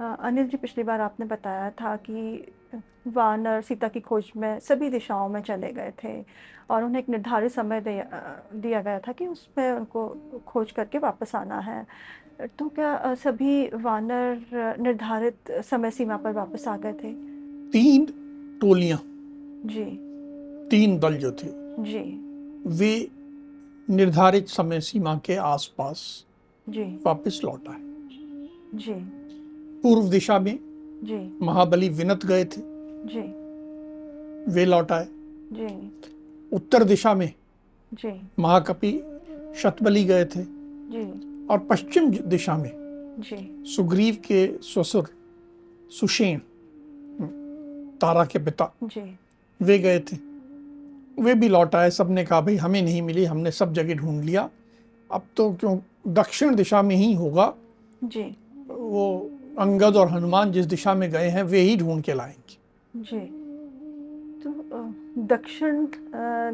अनिल जी पिछली बार आपने बताया था कि वानर सीता की खोज में सभी दिशाओं में चले गए थे और उन्हें एक निर्धारित समय दिया गया था कि उसमें उनको खोज करके वापस आना है। तो क्या सभी वानर निर्धारित समय सीमा पर वापस आ गए थे? तीन टोलियाँ। जी। तीन दल जो थे। जी। वे निर्धारित समय सीमा के आसपास जी। वापस लौटा है जी। पूर्व दिशा में जी। महाबली विनत गए थे। जी। वे लौट आए। जी। उत्तर दिशा में जी। महाकपि शतबली गए थे। जी। और पश्चिम दिशा में जी। सुग्रीव के ससुर सुषेण तारा के पिता जी। वे गए थे। वे भी लौट आए। सबने कहा भाई हमें नहीं मिली। हमने सब जगह ढूंढ लिया। अब तो क्यों दक्षिण दिशा में ही होगा जी। वो अंगद और हनुमान जिस दिशा में गए हैं वे ही ढूंढ के लाएँगे। जी। तो दक्षिण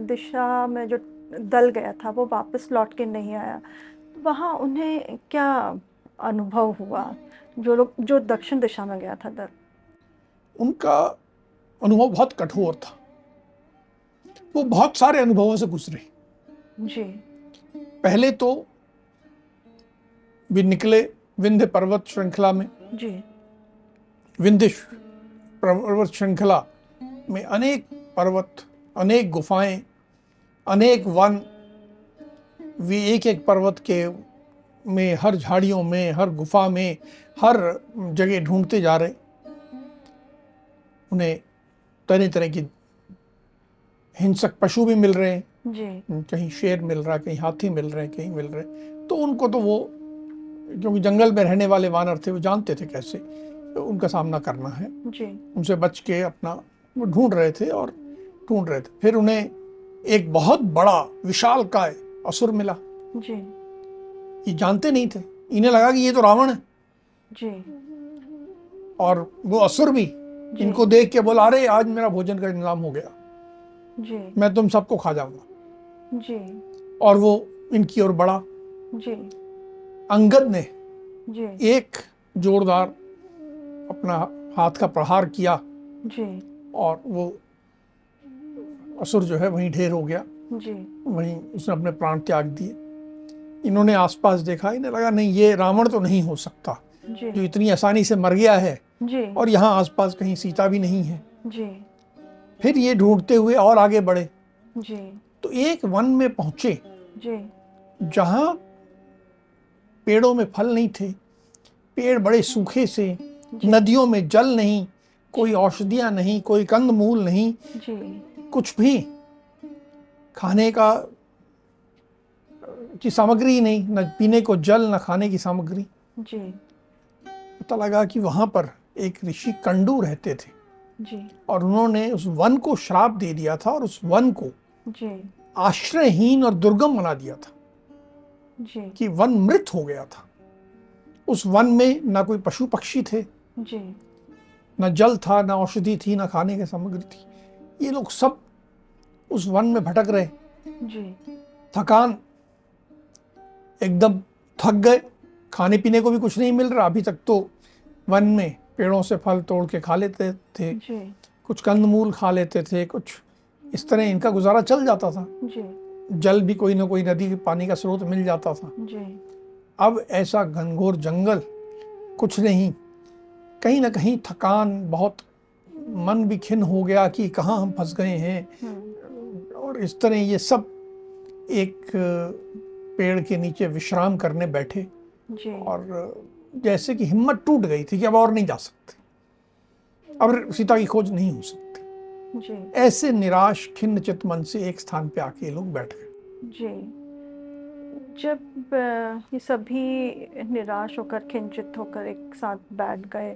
दिशा में जो दल गया था वो वापस लौट के नहीं आया। वहाँ उन्हें क्या अनुभव हुआ? जो लोग जो दक्षिण दिशा में गया था दल? उनका अनुभव बहुत कठोर था। वो बहुत सारे अनुभवों से गुजरे। जी। पहले तो भी निकले विंध्य पर्वत श्रृंखला में। जी। विंध्य पर्वत श्रृंखला में अनेक पर्वत अनेक गुफाएँ अनेक वन वे एक एक पर्वत के में हर झाड़ियों में हर गुफा में हर जगह ढूंढते जा रहे। उन्हें तरह तरह की हिंसक पशु भी मिल रहे हैं। जी। कहीं शेर मिल रहा है कहीं हाथी मिल रहे हैं कहीं मिल रहे। हैं तो उनको तो वो क्योंकि जंगल में रहने वाले वानर थे वो जानते थे कैसे उनका सामना करना है। जी। उनसे बच के अपना वो ढूंढ रहे थे और ढूंढ रहे थे। फिर उन्हें एक बहुत बड़ा विशाल काय असुर मिला। जी। ये जानते नहीं थे। इन्हें लगा कि ये तो रावण है। जी। और वो असुर भी इनको देख के बोला अरे आज मेरा भोजन का इंतज़ाम हो गया। जी। मैं तुम सबको खा जाऊँगा। जी। और वो इनकी ओर बड़ा जी। अंगद ने जी। एक जोरदार अपना हाथ का प्रहार किया जी। और वो असुर जो है वहीं ढेर हो गया। जी। वहीं उसने अपने प्राण त्याग दिए। इन्होंने आसपास देखा इन्हें लगा नहीं ये रावण तो नहीं हो सकता। जो। इतनी आसानी से मर गया है जी। और यहाँ आसपास कहीं सीता भी नहीं है। जी। फिर ये ढूंढते हुए और आगे बढ़े। जी। तो एक वन में पहुँचे। जी। जहाँ पेड़ों में फल नहीं थे। पेड़ बड़े सूखे से नदियों में जल नहीं कोई औषधियाँ नहीं कोई कंद मूल नहीं। जी। कुछ भी खाने का की सामग्री नहीं न पीने को जल न खाने की सामग्री। जी। पता लगा कि वहाँ पर एक ऋषि कंडू रहते थे। जी। और उन्होंने उस वन को श्राप दे दिया था और उस वन को जी। आश्रयहीन और दुर्गम बना दिया था। जी। कि वन मृत हो गया था। उस वन में ना कोई पशु पक्षी थे जी। न जल था न औषधि थी न खाने की सामग्री थी। ये लोग सब उस वन में भटक रहे। जी। थकान एकदम थक गए। खाने पीने को भी कुछ नहीं मिल रहा। अभी तक तो वन में पेड़ों से फल तोड़ के खा लेते थे। जी। कुछ कंदमूल खा लेते थे कुछ इस तरह इनका गुजारा चल जाता था। जी। जल भी कोई ना कोई नदी के पानी का स्रोत मिल जाता था। जी। अब ऐसा घनघोर जंगल कुछ नहीं। कहीं ना कहीं थकान बहुत मन भी खिन हो गया कि कहाँ हम फंस गए हैं। हम्म, और इस तरह ये सब एक पेड़ के नीचे विश्राम करने बैठे। जी। और जैसे कि हिम्मत टूट गई थी कि अब और नहीं जा सकते। अब सीता की खोज नहीं हो सकती। ऐसे निराश खिन्न चित मन से एक स्थान पे आके लोग बैठ गए। जी। जब ये सभी निराश होकर खिंचित होकर एक साथ बैठ गए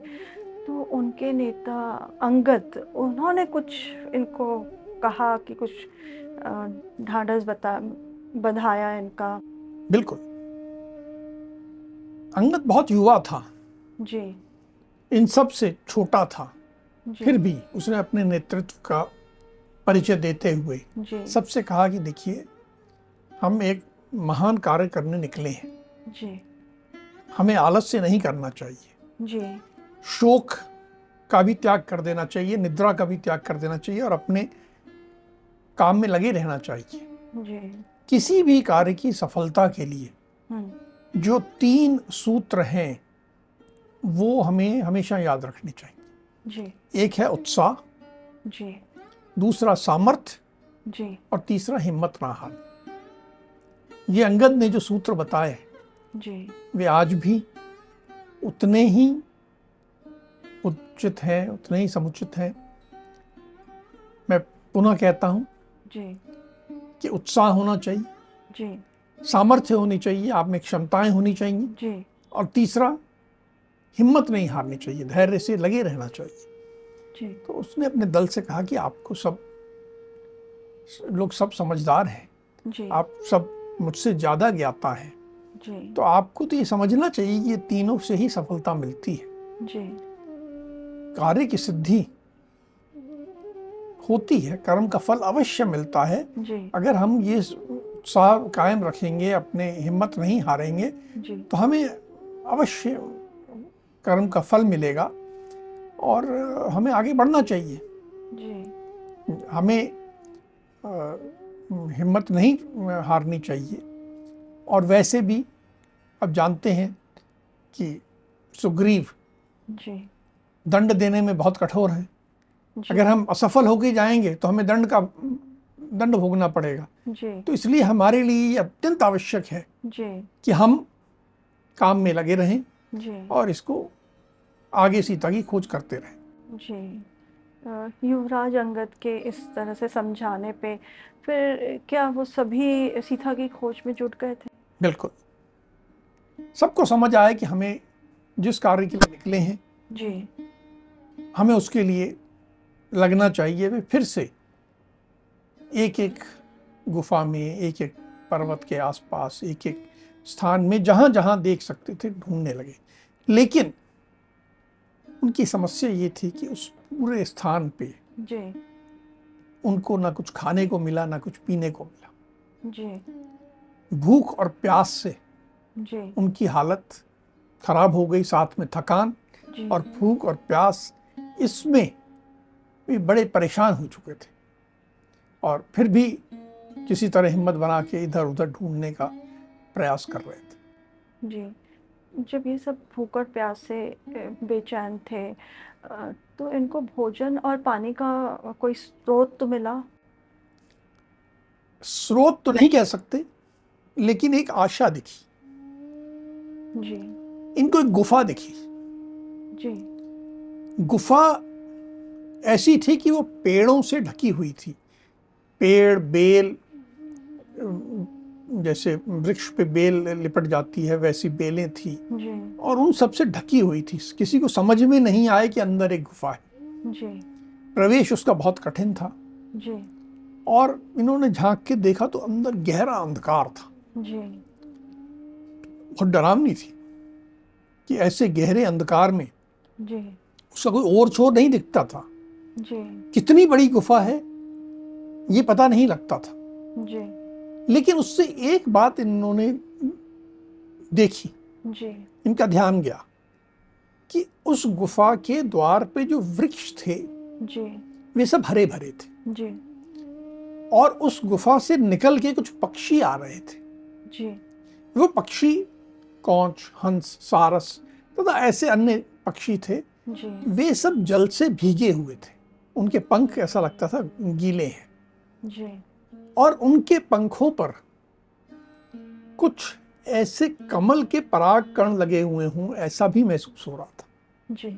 तो उनके नेता अंगद उन्होंने कुछ इनको कहा कि कुछ ढाढ़स बता बंधाया इनका। बिल्कुल। अंगद बहुत युवा था। जी। इन सबसे छोटा था। फिर भी उसने अपने नेतृत्व का परिचय देते हुए जी। सबसे कहा कि देखिए हम एक महान कार्य करने निकले हैं। जी। हमें आलस से नहीं करना चाहिए। जी। शोक का भी त्याग कर देना चाहिए निद्रा का भी त्याग कर देना चाहिए और अपने काम में लगे रहना चाहिए। जी। किसी भी कार्य की सफलता के लिए हम्म। जो तीन सूत्र हैं वो हमें हमेशा याद रखने चाहिए। जी। एक है उत्साह जी। दूसरा सामर्थ्य जी। और तीसरा हिम्मत ना हारना। ये अंगद ने जो सूत्र बताए जी। वे आज भी उतने ही उचित हैं उतने ही समुचित हैं। मैं पुनः कहता हूँ कि उत्साह होना चाहिए। जी। सामर्थ्य होनी चाहिए आप में क्षमताएँ होनी चाहिए। जी। और तीसरा हिम्मत नहीं हारनी चाहिए धैर्य से लगे रहना चाहिए। जी। तो उसने अपने दल से कहा कि आपको सब लोग सब समझदार हैं। जी। आप सब मुझसे ज़्यादा ज्ञाता है। जी। तो आपको तो ये समझना चाहिए कि ये तीनों से ही सफलता मिलती है। जी। कार्य की सिद्धि होती है कर्म का फल अवश्य मिलता है। जी। अगर हम ये उत्साह कायम रखेंगे अपने हिम्मत नहीं हारेंगे जी। तो हमें अवश्य कर्म का फल मिलेगा और हमें आगे बढ़ना चाहिए। जी। हमें हिम्मत नहीं हारनी चाहिए। और वैसे भी अब जानते हैं कि सुग्रीव जी। दंड देने में बहुत कठोर है। अगर हम असफल होके जाएँगे तो हमें दंड का दंड भोगना पड़ेगा। जी। तो इसलिए हमारे लिए ये अत्यंत आवश्यक है जी। कि हम काम में लगे रहें जी। और इसको आगे सीता की खोज करते रहें। जी। युवराज अंगद के इस तरह से समझाने पे फिर क्या वो सभी सीता की खोज में जुट गए थे? बिल्कुल। सबको समझ आया कि हमें जिस कार्य के लिए निकले हैं जी। हमें उसके लिए लगना चाहिए वे फिर से एक एक गुफा में एक एक पर्वत के आसपास एक एक स्थान में जहाँ जहाँ देख सकते थे ढूँढने लगे। लेकिन उनकी समस्या ये थी कि उस पूरे स्थान पे जी। उनको ना कुछ खाने को मिला ना कुछ पीने को मिला। जी। भूख और प्यास से जी। उनकी हालत खराब हो गई साथ में थकान जी। और भूख और प्यास इसमें भी बड़े परेशान हो चुके थे। और फिर भी किसी तरह हिम्मत बना के इधर उधर ढूँढने का प्रयास कर रहे थे। जी। जब ये सब भूख और प्यास से बेचैन थे तो इनको भोजन और पानी का कोई स्रोत तो मिला? स्रोत तो नहीं कह सकते लेकिन एक आशा दिखी। जी। इनको एक गुफा दिखी। जी। गुफा ऐसी थी कि वो पेड़ों से ढकी हुई थी। पेड़ बेल जैसे वृक्ष पे बेल लिपट जाती है वैसी बेलें थी। जी। और उन सबसे ढकी हुई थी। किसी को समझ में नहीं आए कि अंदर एक गुफा है। जी। प्रवेश उसका बहुत कठिन था। जी। और इन्होंने झाँक के देखा तो अंदर गहरा अंधकार था। जी। बहुत डरावनी थी कि ऐसे गहरे अंधकार में जी। उसका कोई और छोर नहीं दिखता था। जी। कितनी बड़ी गुफा है ये पता नहीं लगता था। जी। लेकिन उससे एक बात इन्होंने देखी। जी। इनका ध्यान गया कि उस गुफा के द्वार पे जो वृक्ष थे जी। वे सब हरे भरे थे। जी। और उस गुफा से निकल के कुछ पक्षी आ रहे थे। जी। वो पक्षी कौंच हंस सारस तथा तो ऐसे अन्य पक्षी थे जी। वे सब जल से भीगे हुए थे। उनके पंख ऐसा लगता था गीले हैं। जी। और उनके पंखों पर कुछ ऐसे कमल के पराग कण लगे हुए हों ऐसा भी महसूस हो रहा था। जी।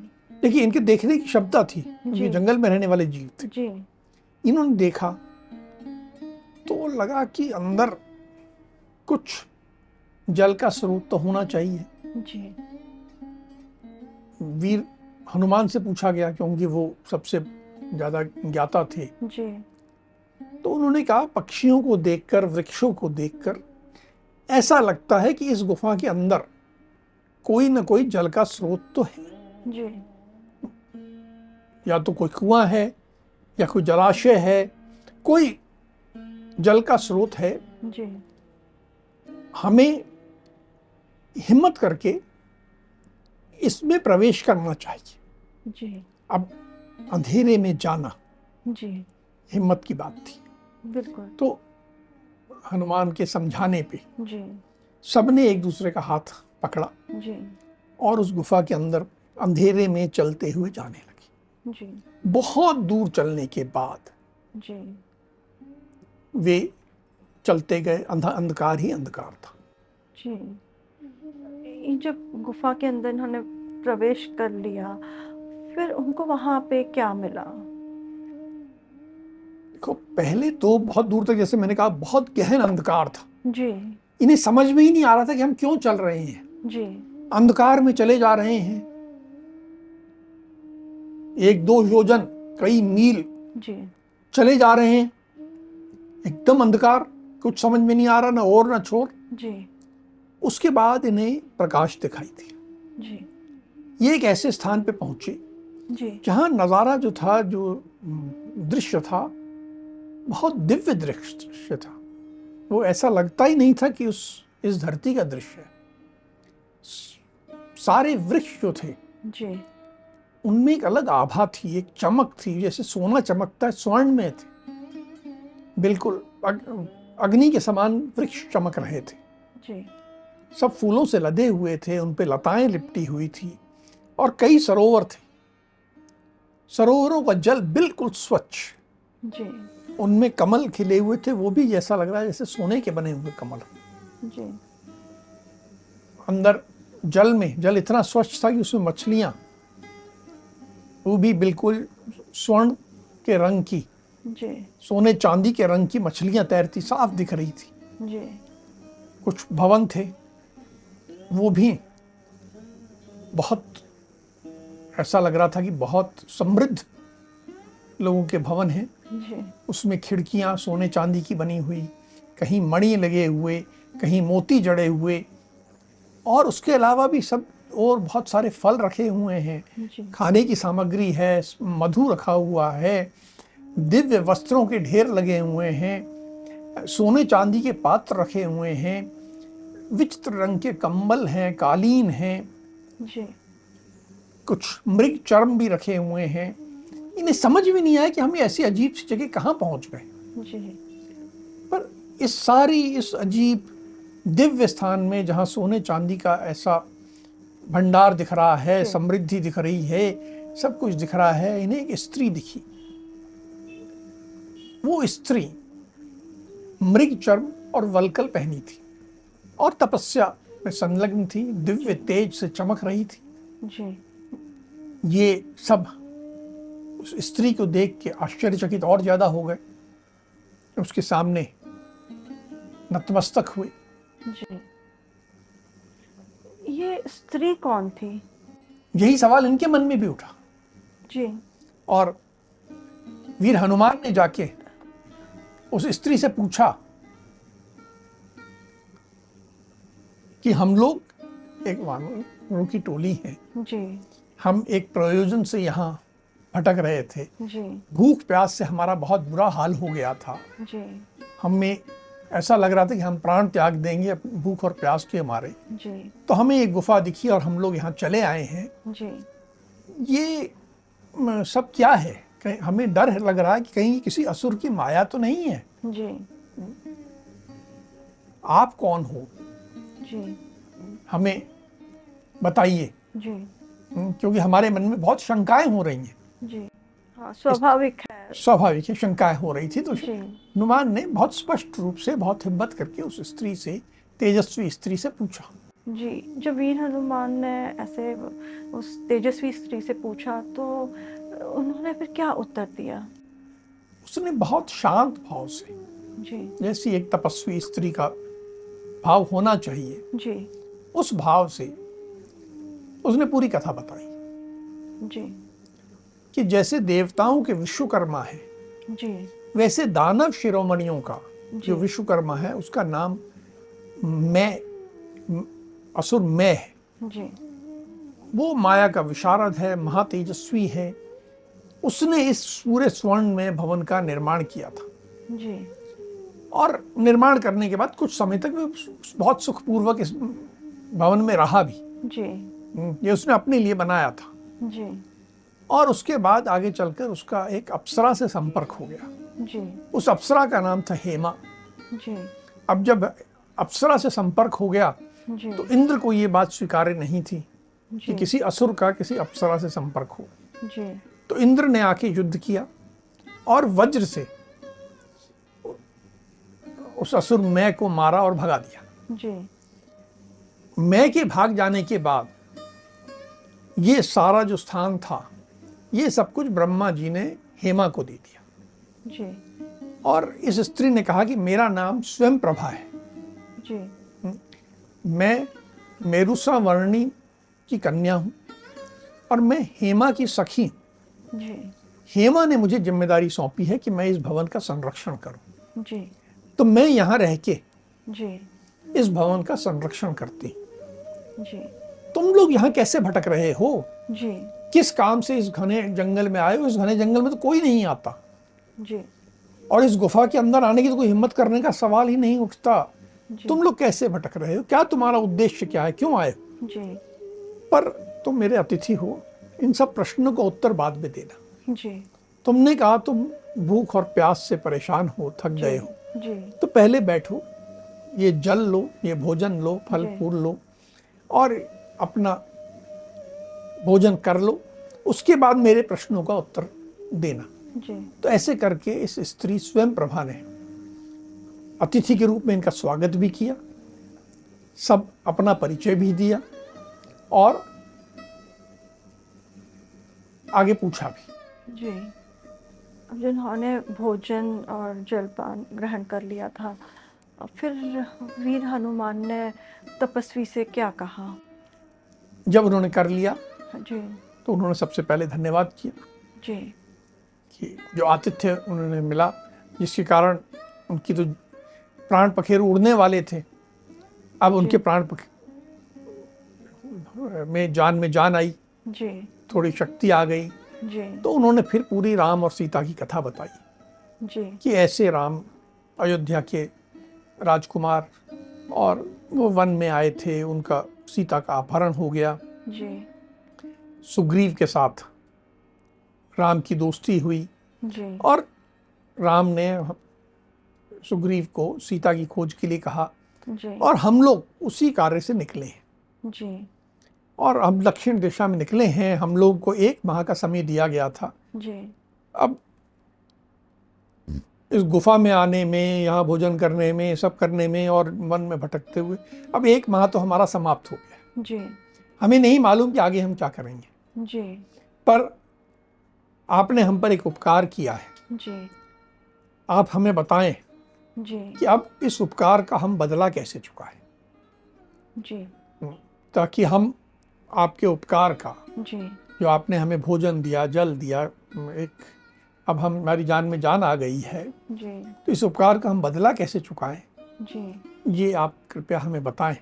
देखिए इनके देखने की क्षमता थी ये जंगल में रहने वाले जीव थे। जी। इन्होंने देखा तो लगा कि अंदर कुछ जल का स्रोत तो होना चाहिए। जी। वीर हनुमान से पूछा गया क्योंकि वो सबसे ज़्यादा ज्ञाता थे। जी। तो उन्होंने कहा पक्षियों को देखकर वृक्षों को देखकर ऐसा लगता है कि इस गुफा के अंदर कोई ना कोई जल का स्रोत तो है। जी। या तो कोई कुआँ है या कोई जलाशय है कोई जल का स्रोत है। जी। हमें हिम्मत करके इसमें प्रवेश करना चाहिए। जी। अब अंधेरे में जाना जी। हिम्मत की बात थी। बिल्कुल। तो हनुमान के समझाने पे जी। सबने एक दूसरे का हाथ पकड़ा जी। और उस गुफा के अंदर अंधेरे में चलते हुए जाने लगे। जी। बहुत दूर चलने के बाद जी। वे चलते गए अंधा अंधकार ही अंधकार था। जी। जब गुफा के अंदर इन्होंने प्रवेश कर लिया फिर उनको वहाँ पे क्या मिला? देखो पहले तो बहुत दूर तक जैसे मैंने कहा बहुत गहन अंधकार था। जी। इन्हें समझ में ही नहीं आ रहा था कि हम क्यों चल रहे हैं। जी। अंधकार में चले जा रहे हैं। एक दो योजन कई मील जी। चले जा रहे हैं। एकदम अंधकार कुछ समझ में नहीं आ रहा ना और ना छोर। जी। उसके बाद इन्हें प्रकाश दिखाई दिया। जी। ये एक ऐसे स्थान पे पहुँचे जी। जहाँ नज़ारा जो था जो दृश्य था बहुत दिव्य दृश्य था। वो ऐसा लगता ही नहीं था कि उस इस धरती का दृश्य सारे वृक्ष जो थे जी। उनमें एक अलग आभा थी एक चमक थी जैसे सोना चमकता है स्वर्ण में थे। बिल्कुल अग्नि के समान वृक्ष चमक रहे थे। जी। सब फूलों से लदे हुए थे उन पे लताएँ लिपटी हुई थी और कई सरोवर थे। सरोवरों का जल बिल्कुल स्वच्छ। जी। उनमें कमल खिले हुए थे वो भी जैसा लग रहा है जैसे सोने के बने हुए कमल। जी। अंदर जल में जल इतना स्वच्छ था कि उसमें मछलियाँ वो भी बिल्कुल स्वर्ण के रंग की जी। सोने चांदी के रंग की मछलियाँ तैरती साफ़ दिख रही थी। जी। कुछ भवन थे वो भी बहुत ऐसा लग रहा था कि बहुत समृद्ध लोगों के भवन हैं। उसमें खिड़कियाँ सोने चांदी की बनी हुई कहीं मणि लगे हुए कहीं मोती जड़े हुए और उसके अलावा भी सब और बहुत सारे फल रखे हुए हैं। खाने की सामग्री है मधु रखा हुआ है दिव्य वस्त्रों के ढेर लगे हुए हैं सोने चांदी के पात्र रखे हुए हैं विचित्र रंग के कंबल हैं कालीन हैं। कुछ मृग चर्म भी रखे हुए हैं। इन्हें समझ भी नहीं आया कि हम ऐसी अजीब सी जगह कहाँ पहुँच गए। पर इस सारी इस अजीब दिव्य स्थान में जहाँ सोने चांदी का ऐसा भंडार दिख रहा है समृद्धि दिख रही है सब कुछ दिख रहा है इन्हें एक स्त्री दिखी। वो स्त्री मृग चर्म और वलकल पहनी थी और तपस्या में संलग्न थी दिव्य तेज से चमक रही थी। जी। ये सब उस स्त्री को देख के आश्चर्यचकित और ज़्यादा हो गए उसके सामने नतमस्तक हुए। जी। ये स्त्री कौन थी? यही सवाल इनके मन में भी उठा। जी। और वीर हनुमान ने जाके उस स्त्री से पूछा कि हम लोग एक वानरों की टोली है। जी। हम एक प्रयोजन से यहाँ भटक रहे थे। भूख प्यास से हमारा बहुत बुरा हाल हो गया था। हमें ऐसा लग रहा था कि हम प्राण त्याग देंगे भूख और प्यास के मारे। जी। तो हमें एक गुफा दिखी और हम लोग यहाँ चले आए हैं। जी। ये सब क्या है? कहीं हमें डर लग रहा है कि कहीं किसी असुर की माया तो नहीं है। जी। आप कौन हो? जी। हमें बताइए। हम्म, क्योंकि हमारे मन में बहुत शंकाएँ हो रही हैं। जी। हाँ स्वाभाविक है। स्वाभाविक है शंकाएँ हो रही थी तो जी। हनुमान ने बहुत स्पष्ट रूप से बहुत हिम्मत करके उस स्त्री से तेजस्वी स्त्री से पूछा। जी जब वीर हनुमान ने ऐसे उस तेजस्वी स्त्री से पूछा तो उन्होंने फिर क्या उत्तर दिया? उसने बहुत शांत भाव से जी। जैसी एक तपस्वी स्त्री का भाव होना चाहिए जी। उस भाव से उसने पूरी कथा बताई। जी। कि जैसे देवताओं के विश्वकर्मा है जी। वैसे दानव शिरोमणियों का जो विश्वकर्मा है उसका नाम मैं असुर मैं है। जी। वो माया का विशारद है महातेजस्वी है। उसने इस पूरे स्वर्ण में भवन का निर्माण किया था। जी। और निर्माण करने के बाद कुछ समय तक बहुत सुखपूर्वक इस भवन में रहा भी। जी। ये उसने अपने लिए बनाया था। जी। और उसके बाद आगे चलकर उसका एक अप्सरा से संपर्क हो गया। जी। उस अप्सरा का नाम था हेमा। जी। अब जब अप्सरा से संपर्क हो गया जी। तो इंद्र को ये बात स्वीकार्य नहीं थी कि किसी असुर का किसी अप्सरा से संपर्क हो। जी। तो इंद्र ने आके युद्ध किया और वज्र से उस असुर मैं को मारा और भगा दिया। जी। मैं के भाग जाने के बाद ये सारा जो स्थान था ये सब कुछ ब्रह्मा जी ने हेमा को दे दिया। जी। और इस स्त्री ने कहा कि मेरा नाम स्वयं प्रभा है। जी। मैं मेरुसा वर्णी की कन्या हूँ और मैं हेमा की सखी हूँ। जी। हेमा ने मुझे ज़िम्मेदारी सौंपी है कि मैं इस भवन का संरक्षण करूँ। जी। तो मैं यहाँ रह के जी। इस भवन का संरक्षण करती जी। तुम लोग यहाँ कैसे भटक रहे हो? जी। किस काम से इस घने जंगल में आए हो? इस घने जंगल में तो कोई नहीं आता। जी। और इस गुफा के अंदर आने की तो कोई हिम्मत करने का सवाल ही नहीं उठता। तुम लोग कैसे भटक रहे हो? क्या तुम्हारा उद्देश्य क्या है? क्यों आए जी। पर तुम मेरे अतिथि हो। इन सब प्रश्नों का उत्तर बाद में देना। जी। तुमने कहा तुम भूख और प्यास से परेशान हो थक गए हो। जी। तो पहले बैठो। ये जल लो ये भोजन लो फल फूल लो। और अपना भोजन कर लो उसके बाद मेरे प्रश्नों का उत्तर देना। जी। तो ऐसे करके इस स्त्री स्वयं प्रभा ने अतिथि के रूप में इनका स्वागत भी किया सब अपना परिचय भी दिया और आगे पूछा भी। जी। जिन्होंने भोजन और जलपान ग्रहण कर लिया था फिर वीर हनुमान ने तपस्वी से क्या कहा? जब उन्होंने कर लिया जी। तो उन्होंने सबसे पहले धन्यवाद किया जी। कि जो आतिथ्य उन्होंने मिला जिसके कारण उनकी तो प्राण पखेरु उड़ने वाले थे अब उनके प्राण में जान में जान आई। जी। थोड़ी शक्ति आ गई। जी। तो उन्होंने फिर पूरी राम और सीता की कथा बताई जी। कि ऐसे राम अयोध्या के राजकुमार और वो वन में आए थे उनका सीता का अपहरण हो गया। जी। सुग्रीव के साथ राम की दोस्ती हुई। जी। और राम ने सुग्रीव को सीता की खोज के लिए कहा। जी। और हम लोग उसी कार्य से निकले हैं। जी। और हम दक्षिण दिशा में निकले हैं। हम लोग को एक माह का समय दिया गया था। जी। अब इस गुफा में आने में यहाँ भोजन करने में सब करने में और मन में भटकते हुए अब एक माह तो हमारा समाप्त हो गया। जी। हमें नहीं मालूम कि आगे हम क्या करेंगे। जी। पर आपने हम पर एक उपकार किया है। जी। आप हमें बताएँ जी। कि अब इस उपकार का हम बदला कैसे चुकाएँ जी। ताकि हम आपके उपकार का जी। जो आपने हमें भोजन दिया जल दिया एक अब हम हमारी जान में जान आ गई है। जी। तो इस उपकार का हम बदला कैसे चुकाएँ जी। ये आप कृपया हमें बताएँ।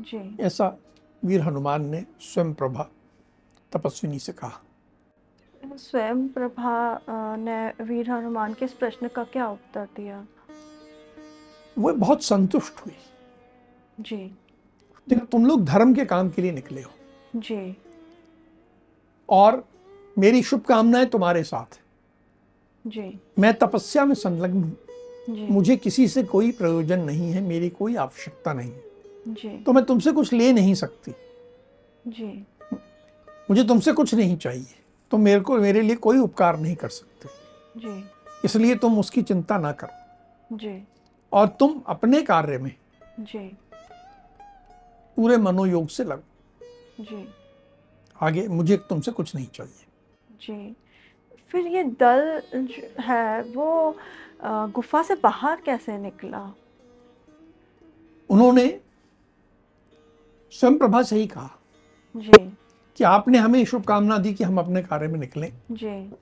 जी। ऐसा वीर हनुमान ने स्वयं प्रभा तपस्विनी से कहा। स्वयं प्रभा ने वीर हनुमान के इस प्रश्न का क्या उत्तर दिया? वो बहुत संतुष्ट हुई। जी। देखो तुम लोग धर्म के काम के लिए निकले हो। जी। और मेरी शुभकामनाएँ तुम्हारे साथ जी। मैं तपस्या में संलग्न हूँ। मुझे किसी से कोई प्रयोजन नहीं है मेरी कोई आवश्यकता नहीं है। जी। तो मैं तुमसे कुछ ले नहीं सकती। जी। मुझे तुमसे कुछ नहीं चाहिए। तुम मेरे को मेरे लिए कोई उपकार नहीं कर सकते। जी। इसलिए तुम उसकी चिंता ना करो। जी। और तुम अपने कार्य में जी। पूरे मनोयोग से लगो जी। आगे मुझे तुमसे कुछ नहीं चाहिए। जी। फिर ये दल है वो गुफा से बाहर कैसे निकला? उन्होंने स्वयं प्रभा से ही कहा जी। कि आपने हमें शुभकामना दी कि हम अपने कार्य में निकलें। जी।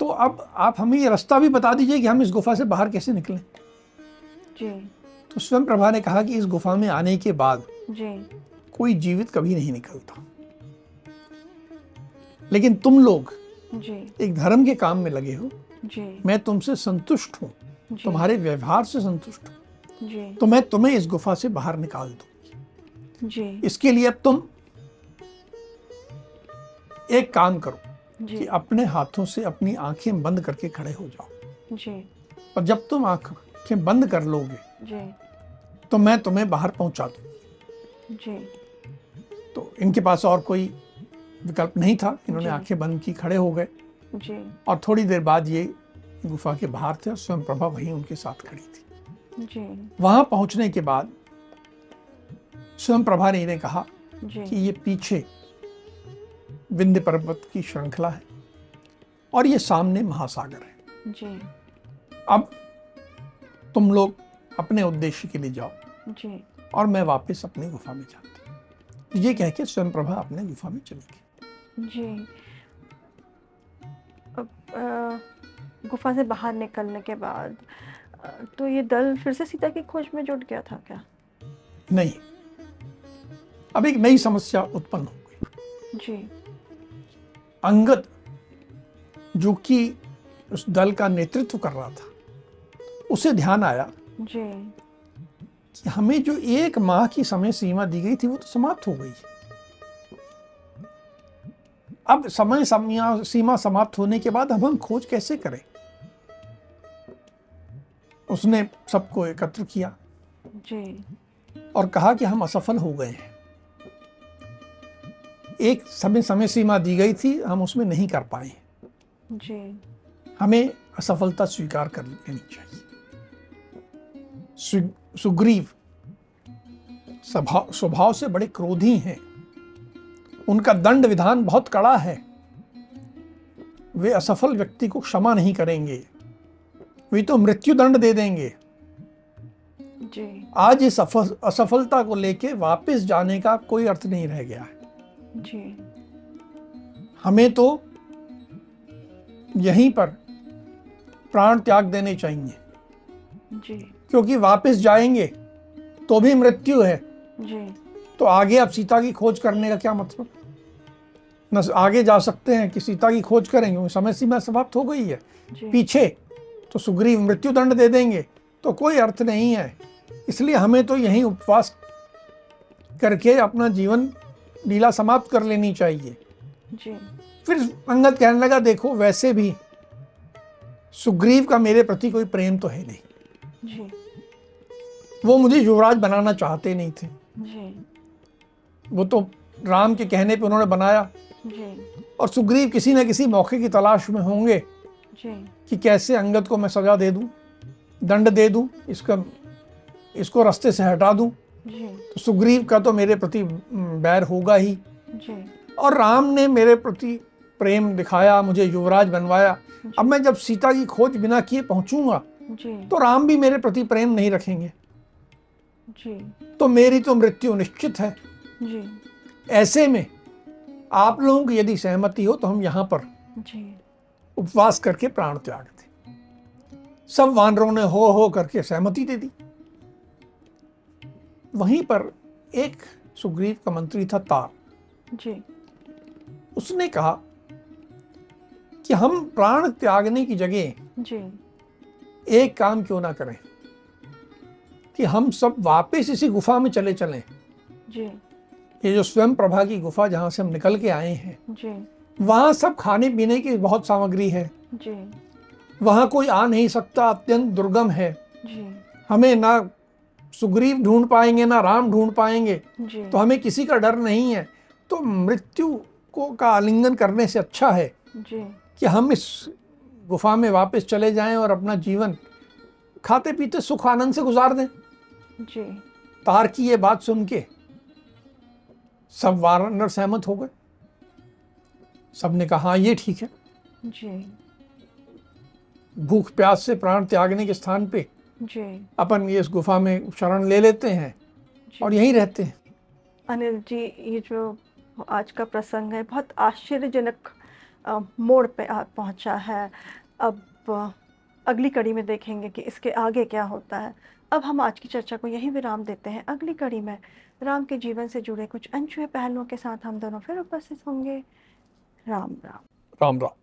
तो अब आप हमें ये रास्ता भी बता दीजिए कि हम इस गुफा से बाहर कैसे निकलें। जी। तो स्वयं प्रभा ने कहा कि इस गुफा में आने के बाद जी। कोई जीवित कभी नहीं निकलता। लेकिन तुम लोग जी। एक धर्म के काम में लगे हो। जी। मैं तुमसे संतुष्ट हूँ। तुम्हारे व्यवहार से संतुष्ट हूँ। तो मैं तुम्हें इस गुफा से बाहर निकाल दूँ। जी। इसके लिए अब तुम एक काम करो कि अपने हाथों से अपनी आँखें बंद करके खड़े हो जाओ। जी। और जब तुम आँखें बंद कर लोगे जी। तो मैं तुम्हें बाहर पहुँचा दूँ। जी। तो इनके पास और कोई विकल्प नहीं था। इन्होंने आँखें बंद की खड़े हो गए। जी। और थोड़ी देर बाद ये गुफा के बाहर थे और स्वयं प्रभा वहीं उनके साथ खड़ी थी। जी। वहाँ पहुँचने के बाद स्वयं प्रभा ने इन्हें कहा कि ये पीछे विंध्य पर्वत की श्रृंखला है और ये सामने महासागर है। जी। अब तुम लोग अपने उद्देश्य के लिए जाओ जी। और मैं वापस अपनी गुफा में जाती ये कह के स्वयं प्रभा अपने गुफा में चली गई। जी। अब गुफा से बाहर निकलने के बाद तो ये दल फिर से सीता की खोज में जुट गया था क्या? नहीं। अब एक नई समस्या उत्पन्न हो गई। जी। अंगद जो कि उस दल का नेतृत्व कर रहा था उसे ध्यान आया जी। कि हमें जो एक माह की समय सीमा दी गई थी वो तो समाप्त हो गई। अब समय सीमा सीमा समाप्त होने के बाद अब हम खोज कैसे करें? उसने सबको एकत्र किया जी। और कहा कि हम असफल हो गए हैं। एक समय समय सीमा दी गई थी हम उसमें नहीं कर पाए। जी। हमें असफलता स्वीकार कर लेनी चाहिए सुग्रीव स्वभाव स्वभाव से बड़े क्रोधी हैं। उनका दंड विधान बहुत कड़ा है। वे असफल व्यक्ति को क्षमा नहीं करेंगे। वे तो मृत्यु दंड दे देंगे। जी। आज इस असफलता को लेके वापस जाने का कोई अर्थ नहीं रह गया है। जी। हमें तो यहीं पर प्राण त्याग देने चाहिए। जी। क्योंकि वापस जाएँगे तो भी मृत्यु है। जी। तो आगे अब सीता की खोज करने का क्या मतलब? न आगे जा सकते हैं कि सीता की खोज करेंगे। समय सीमा समाप्त हो गई है। पीछे तो सुग्रीव मृत्यु दंड दे देंगे। तो कोई अर्थ नहीं है। इसलिए हमें तो यहीं उपवास करके अपना जीवन लीला समाप्त कर लेनी चाहिए। जी। फिर अंगद कहने लगा देखो वैसे भी सुग्रीव का मेरे प्रति कोई प्रेम तो है नहीं। जी। वो मुझे युवराज बनाना चाहते नहीं थे। जी। वो तो राम के कहने पे उन्होंने बनाया। जी। और सुग्रीव किसी न किसी मौके की तलाश में होंगे जी। कि कैसे अंगद को मैं सजा दे दूँ दंड दे दूँ इसका इसको रास्ते से हटा दूँ तो सुग्रीव का तो मेरे प्रति बैर होगा ही। जी। और राम ने मेरे प्रति प्रेम दिखाया मुझे युवराज बनवाया। अब मैं जब सीता की खोज बिना किए पहुंचूँगा तो राम भी मेरे प्रति प्रेम नहीं रखेंगे। जी। तो मेरी तो मृत्यु निश्चित है। जी। ऐसे में आप लोगों की यदि सहमति हो तो हम यहाँ पर जी। उपवास करके प्राण त्याग दें। सब वानरों ने हो हो करके सहमति दे दी। वहीं पर एक सुग्रीव का मंत्री था तार। जी। उसने कहा कि हम प्राण त्यागने की जगह जी। एक काम क्यों ना करें? कि हम सब वापस इसी गुफा में चले चलें। जी। ये जो स्वयं प्रभा की गुफा जहाँ से हम निकल के आए हैं जी। वहाँ सब खाने पीने की बहुत सामग्री है। जी। वहाँ कोई आ नहीं सकता अत्यंत दुर्गम है। जी। हमें ना सुग्रीव ढूंढ पाएँगे ना राम ढूंढ पाएँगे तो हमें किसी का डर नहीं है। तो मृत्यु को का आलिंगन करने से अच्छा है जी। कि हम इस गुफा में वापस चले जाएँ और अपना जीवन खाते पीते सुख आनंद से गुजार दें। जी। तार की ये बात सुन के सब वानर सहमत हो गए। सबने कहा हाँ ये ठीक है। जी। भूख प्यास से प्राण त्यागने के स्थान पे जी। अपन ये इस गुफा में शरण ले लेते हैं और यहीं रहते हैं। अनिल जी ये जो आज का प्रसंग है बहुत आश्चर्यजनक मोड़ पे आ पहुँचा है। अब अगली कड़ी में देखेंगे कि इसके आगे क्या होता है। अब हम आज की चर्चा को यहीं विराम देते हैं। अगली कड़ी में राम के जीवन से जुड़े कुछ अनछुए पहलुओं के साथ हम दोनों फिर उपस्थित होंगे। राम राम। राम राम।